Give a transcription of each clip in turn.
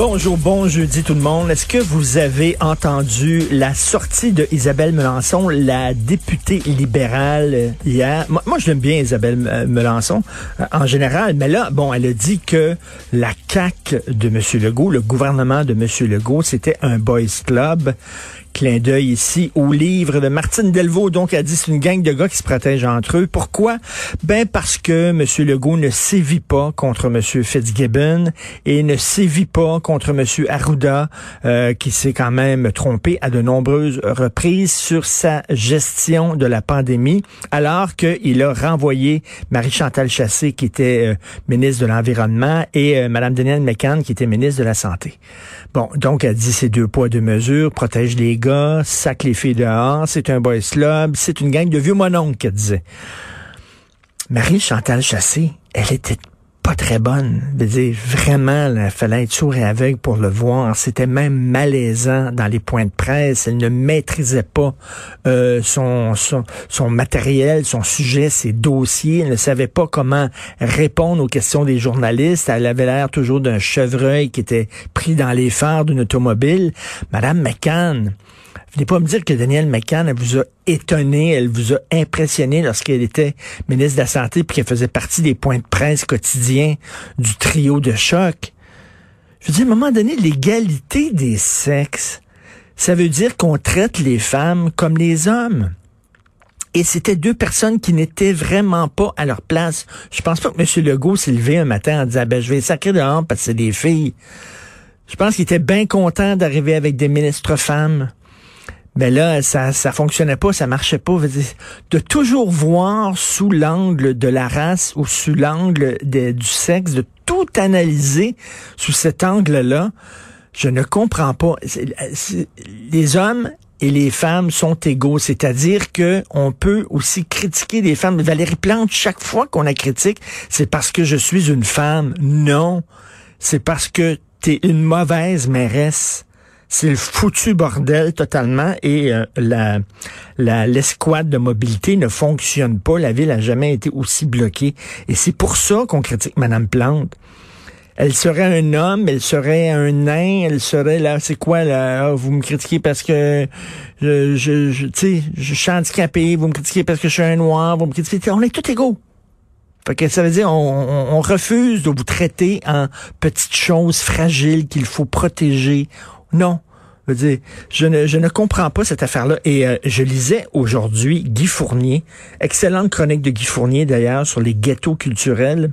Bonjour, bon jeudi tout le monde. Est-ce que vous avez entendu la sortie de Isabelle Melançon, la députée libérale euh, hier? Moi, je l'aime bien Isabelle euh, Melançon euh, en général, mais là, bon, elle a dit que la CAQ de M. Legault, le gouvernement de M. Legault, c'était un boys club. Clin d'œil ici au livre de Martine Delvaux. Donc, elle dit c'est une gang de gars qui se protègent entre eux. Pourquoi? Ben, parce que M. Legault ne sévit pas contre M. Fitzgibbon et ne sévit pas M. Arruda, euh, qui s'est quand même trompé à de nombreuses reprises sur sa gestion de la pandémie, alors qu'il a renvoyé Marie-Chantal Chassé, qui était euh, ministre de l'Environnement, et euh, Mme Danielle McCann, qui était ministre de la Santé. Bon, donc, elle dit c'est deux poids, deux mesures, protège les gars, sac les filles dehors, c'est un boys club, c'est une gang de vieux mononcles, qu'elle disait. Marie-Chantal Chassé, elle était pas très bonne. Je veux dire, vraiment, il fallait être sourd et aveugle pour le voir. C'était même malaisant dans les points de presse. Elle ne maîtrisait pas euh, son, matériel, son sujet, ses dossiers. Elle ne savait pas comment répondre aux questions des journalistes. Elle avait l'air toujours d'un chevreuil qui était pris dans les phares d'une automobile. Madame McCann, Venez pas me dire que Danielle McCann, elle vous a étonné, elle vous a impressionné lorsqu'elle était ministre de la Santé puis qu'elle faisait partie des points de presse quotidiens du trio de choc. Je veux dire, à un moment donné, l'égalité des sexes, ça veut dire qu'on traite les femmes comme les hommes. Et c'était deux personnes qui n'étaient vraiment pas à leur place. Je pense pas que M. Legault s'est levé un matin en disant, ben, je vais sacrer dehors parce que c'est des filles. Je pense qu'il était bien content d'arriver avec des ministres femmes. Mais là, ça ça fonctionnait pas, ça marchait pas. De toujours voir sous l'angle de la race ou sous l'angle du sexe, de tout analyser sous cet angle-là, je ne comprends pas. Les hommes et les femmes sont égaux, c'est-à-dire que on peut aussi critiquer des femmes. Valérie Plante, chaque fois qu'on la critique, c'est parce que je suis une femme. Non, c'est parce que tu es une mauvaise mairesse c'est le foutu bordel totalement et euh, la l'escouade de mobilité ne fonctionne pas. La ville a jamais été aussi bloquée et c'est pour ça qu'on critique Madame Plante. Elle serait un homme, elle serait un nain, elle serait là, c'est quoi là ah, Vous me critiquez parce que je, je, je tu sais, je suis handicapé. Vous me critiquez parce que je suis un noir. Vous me critiquez. On est tous égaux. Fait que ça veut dire on, on refuse de vous traiter en petites choses fragiles qu'il faut protéger. Non. Je, ne, je ne comprends pas cette affaire-là. Et euh, je lisais aujourd'hui Guy Fournier, excellente chronique de Guy Fournier d'ailleurs sur les ghettos culturels.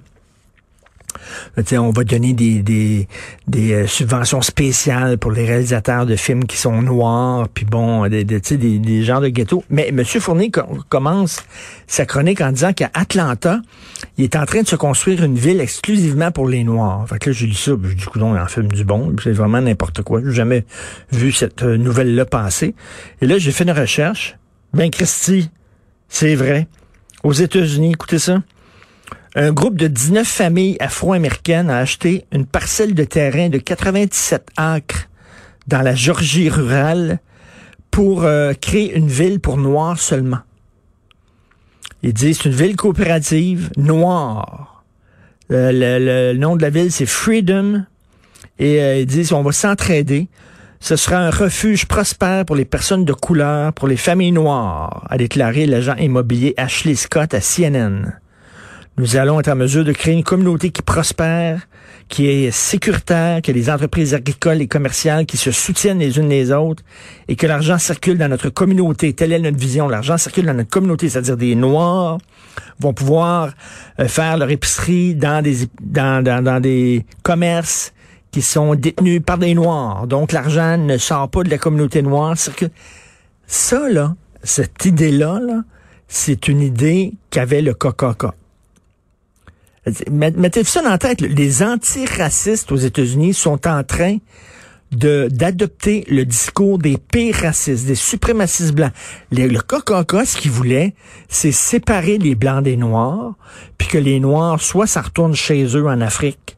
On va donner des, euh, subventions spéciales pour les réalisateurs de films qui sont noirs, puis bon, des, des, des, genres de ghettos. Mais M. Fournier commence sa chronique en disant qu'à Atlanta, il est en train de se construire une ville exclusivement pour les Noirs. Fait que là, j'ai lu ça, je dis, on en filme du bon, c'est vraiment n'importe quoi. J'ai jamais vu cette euh, nouvelle-là passer. Et là, j'ai fait une recherche. Ben, Christy, c'est vrai. Aux États-Unis, écoutez ça. Un groupe de 19 familles afro-américaines a acheté une parcelle de terrain de 97 acres dans la Georgie rurale pour euh, créer une ville pour Noirs seulement. Ils disent une ville coopérative noire. Le, nom de la ville, c'est Freedom. Et euh, ils disent on va s'entraider. Ce sera un refuge prospère pour les personnes de couleur, pour les familles noires, a déclaré l'agent immobilier Ashley Scott à CNN. Nous allons être en mesure de créer une communauté qui prospère, qui est sécuritaire, que les entreprises agricoles et commerciales qui se soutiennent les unes les autres et que l'argent circule dans notre communauté. Telle est notre vision. L'argent circule dans notre communauté, c'est-à-dire des Noirs vont pouvoir euh, faire leur épicerie dans des, dans, dans, des commerces qui sont détenus par des Noirs. Donc l'argent ne sort pas de la communauté noire. Ça, là, cette idée-là, -là, c'est une idée qu'avait le Coca-Cola. Mettez ça dans la tête. Les antiracistes aux États-Unis sont en train d'adopter le discours des pires racistes, des suprémacistes blancs. Le, le KKK, ce qu'il voulait, c'est séparer les blancs des noirs, puis que les noirs, soit ça retourne chez eux en Afrique,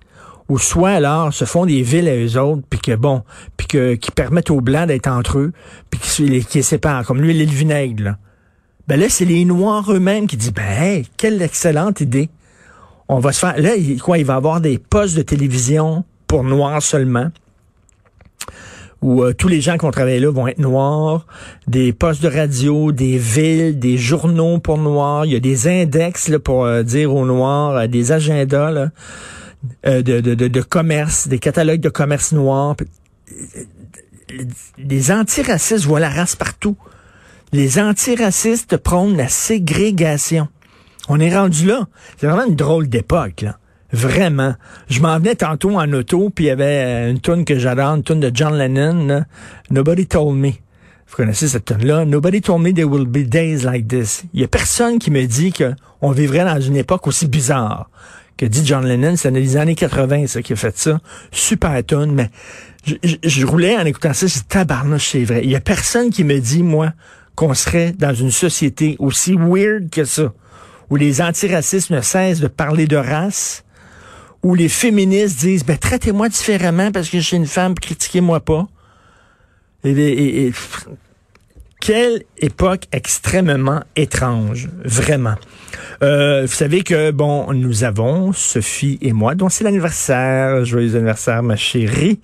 ou soit alors se font des villes à eux autres, puis que bon, puis que qui permettent aux blancs d'être entre eux, puis qui, les, les séparent, comme lui, l'île vinaigre. Là. Ben là, c'est les noirs eux-mêmes qui disent, ben hey, quelle excellente idée. On va se faire, là, quoi, il va avoir des postes de télévision pour noirs seulement où euh, tous les gens qui ont travaillé là vont être noirs, des postes de radio, des villes, des journaux pour noirs, il y a des index là, pour euh, dire aux noirs, euh, des agendas là, de, de, de, de, commerce, des catalogues de commerce noir. Les antiracistes voient la race partout. Les antiracistes prônent la ségrégation. On est rendu là. C'est vraiment une drôle d'époque, là. Vraiment. Je m'en venais tantôt en auto, puis il y avait une tune que j'adore, une tune de John Lennon, Nobody Told Me. Vous connaissez cette tune-là? Nobody told me there will be days like this. Il y a personne qui me dit qu'on vivrait dans une époque aussi bizarre que dit John Lennon. C'est dans les années 80, ça, qui a fait ça. Super tune, mais je, je, roulais en écoutant ça, c'est tabarnouche, c'est vrai. Il y a personne qui me dit, moi, qu'on serait dans une société aussi weird que ça, où les antiracistes ne cessent de parler de race, où les féministes disent, ben, traitez-moi différemment parce que je suis une femme, critiquez-moi pas. Quelle époque extrêmement étrange, vraiment. Euh, vous savez que, bon, nous avons, Sophie et moi, dont c'est l'anniversaire, joyeux anniversaire, ma chérie,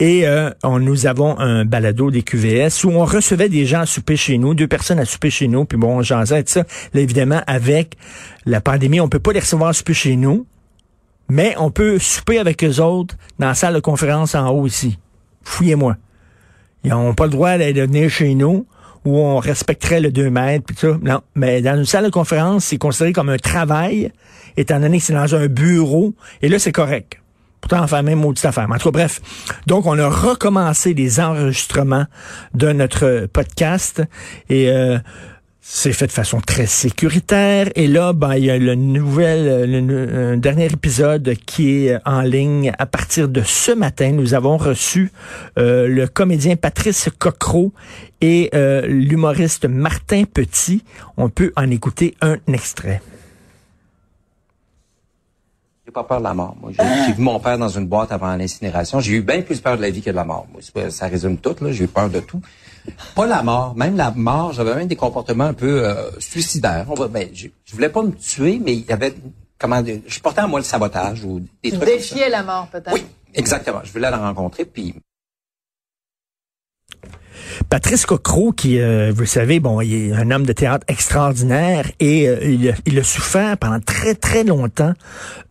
et euh, on, nous avons un balado des QVS où on recevait des gens à souper chez nous, deux personnes à souper chez nous, puis bon, j'en sais ça. Là, évidemment, avec la pandémie, on peut pas les recevoir à souper chez nous, mais on peut souper avec eux autres dans la salle de conférence en haut ici. Fouillez-moi. Ils n'ont pas le droit de venir chez nous où on respecterait le 2 mètres, puis ça. Non. Mais dans une salle de conférence, c'est considéré comme un travail, étant donné que c'est dans un bureau, et là, c'est correct. Pourtant, enfin, même maudite affaire. En tout cas, bref. Donc, on a recommencé les enregistrements de notre podcast. Et euh, c'est fait de façon très sécuritaire. Et là, ben, il y a le nouvel, le, dernier épisode qui est en ligne à partir de ce matin. Nous avons reçu euh, le comédien Patrice Cocro et euh, l'humoriste Martin Petit. On peut en écouter un extrait. J'ai pas peur de la mort. Moi, j'ai vu mon père dans une boîte avant l'incinération. J'ai eu bien plus peur de la vie que de la mort. ça résume tout. Là, j'ai eu peur de tout. Pas la mort, même la mort, j'avais même des comportements un peu euh, suicidaires. ben, je, je voulais pas me tuer, mais il y avait comment je portais à moi le sabotage ou des trucs. Défier la mort peut-être. Oui, exactement. Je voulais la rencontrer puis Patrice Cocro, qui, euh, vous savez, bon, il est un homme de théâtre extraordinaire et euh, il, a, il, a, souffert pendant très, très longtemps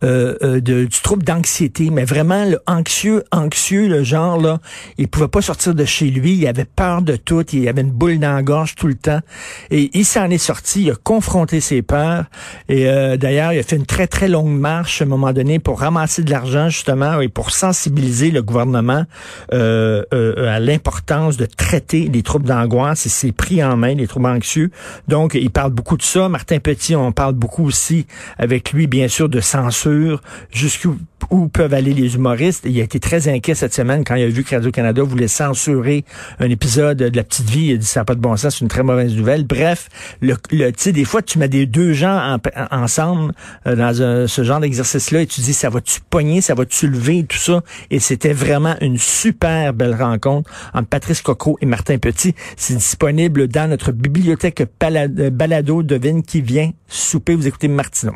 euh, euh de, du trouble d'anxiété, mais vraiment le anxieux, anxieux, le genre, là, il pouvait pas sortir de chez lui, il avait peur de tout, il avait une boule dans la gorge tout le temps. Et il s'en est sorti, il a confronté ses peurs. Et d'ailleurs, il a fait une très, très longue marche à un moment donné pour ramasser de l'argent, justement, et pour sensibiliser le gouvernement à l'importance de traiter les troubles d'angoisse c'est pris en main, les troubles anxieux. Donc, il parle beaucoup de ça. Martin Petit, on parle beaucoup aussi avec lui, bien sûr, de censure, jusqu'où où peuvent aller les humoristes. Il a été très inquiet cette semaine quand il a vu que Radio-Canada voulait censurer un épisode de La Petite Vie. Il a dit ça n'a pas de bon sens, c'est une très mauvaise nouvelle. Bref, le, tu sais, des fois, tu mets des deux gens ensemble euh, dans ce genre d'exercice-là et tu dis ça va-tu pogner, ça va-tu lever, tout ça? Et c'était vraiment une super belle rencontre entre Patrice Coco et Petit. C'est disponible dans notre bibliothèque balado. Devine qui vient souper. Vous écoutez Martineau.